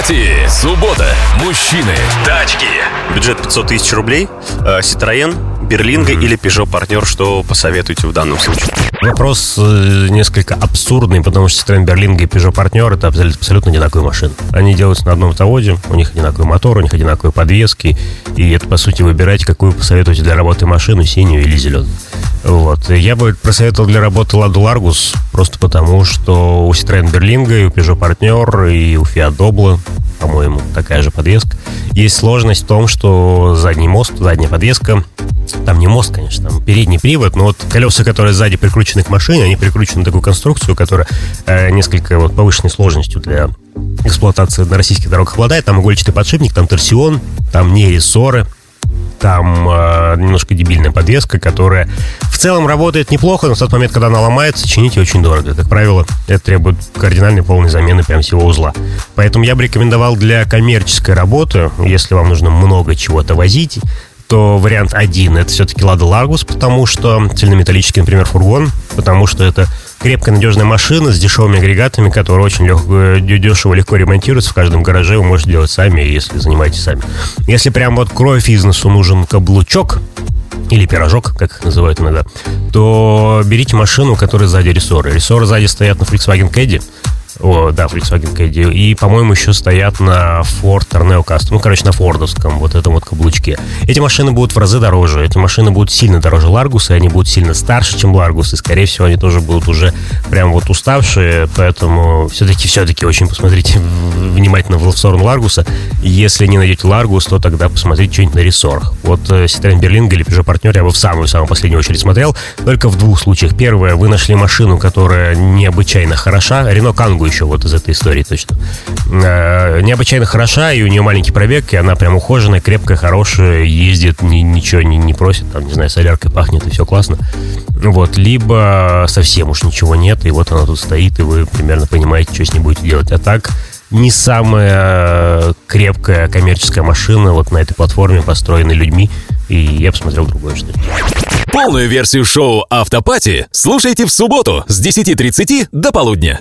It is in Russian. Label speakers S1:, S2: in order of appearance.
S1: Автопати. Суббота. Мужчины. Тачки.
S2: Бюджет 500 тысяч рублей. Citroёn, Берлинга или Peugeot партнер, что посоветуете в данном случае?
S3: Вопрос э, несколько абсурдный, потому что Citroёn Berlingo и Peugeot партнер это абсолютно, одинаковые машины. Они делаются на одном заводе, у них одинаковый мотор, у них одинаковые подвески, и это, по сути, выбирайте, какую посоветуете для работы машину, синюю или зеленую. Вот. Я бы посоветовал для работы Ладу Ларгус, просто потому, что у Citroёn Berlingo, и у Peugeot партнер, и у Fiat Doblo, по-моему, такая же подвеска. Есть сложность в том, что задний мост, задняя подвеска там не мост, конечно, там передний привод, но вот колеса, которые сзади прикручены к машине, они прикручены на такую конструкцию, которая э, несколько вот повышенной сложностью для эксплуатации на российских дорогах обладает. Там игольчатый подшипник, там торсион, там не рессоры, там э, немножко дебильная подвеска, которая в целом работает неплохо, но в тот момент, когда она ломается, чинить ее очень дорого. Как правило, это требует кардинальной полной замены прям всего узла. Поэтому я бы рекомендовал для коммерческой работы, если вам нужно много чего-то возить, то вариант один это все-таки Лада Лагус, потому что цельнометаллический, например, фургон, потому что это крепкая, надежная машина с дешевыми агрегатами, которая очень легко, дешево, легко ремонтируется в каждом гараже, вы можете делать сами, если занимаетесь сами. Если прям вот кровь бизнесу нужен каблучок, или пирожок, как их называют иногда, то берите машину, у которой сзади рессоры. Рессоры сзади стоят на Volkswagen Caddy, о, да, Volkswagen Caddy. И, по-моему, еще стоят на Ford Tourneo Custom. Ну, короче, на фордовском вот этом вот каблучке. Эти машины будут в разы дороже. Эти машины будут сильно дороже Ларгуса, и они будут сильно старше, чем Ларгус. И, скорее всего, они тоже будут уже прям вот уставшие. Поэтому все-таки, все-таки очень посмотрите внимательно в сторону Ларгуса. Если не найдете Ларгус, то тогда посмотрите что-нибудь на рессорах. Вот э, Citroën Berlingo или Peugeot Partner я бы в самую-самую последнюю очередь смотрел. Только в двух случаях. Первое, вы нашли машину, которая необычайно хороша. Рено Кангу еще вот из этой истории точно. Э, необычайно хороша, и у нее маленький пробег, и она прям ухоженная, крепкая, хорошая, ездит, ни, ничего не, не просит, там, не знаю, соляркой пахнет, и все классно. Вот, либо совсем уж ничего нет, и вот она тут стоит, и вы примерно понимаете, что с ней будете делать. А так, не самая крепкая коммерческая машина вот на этой платформе, построенной людьми, и я посмотрел другое что-то.
S1: Полную версию шоу «Автопати» слушайте в субботу с 10.30 до полудня.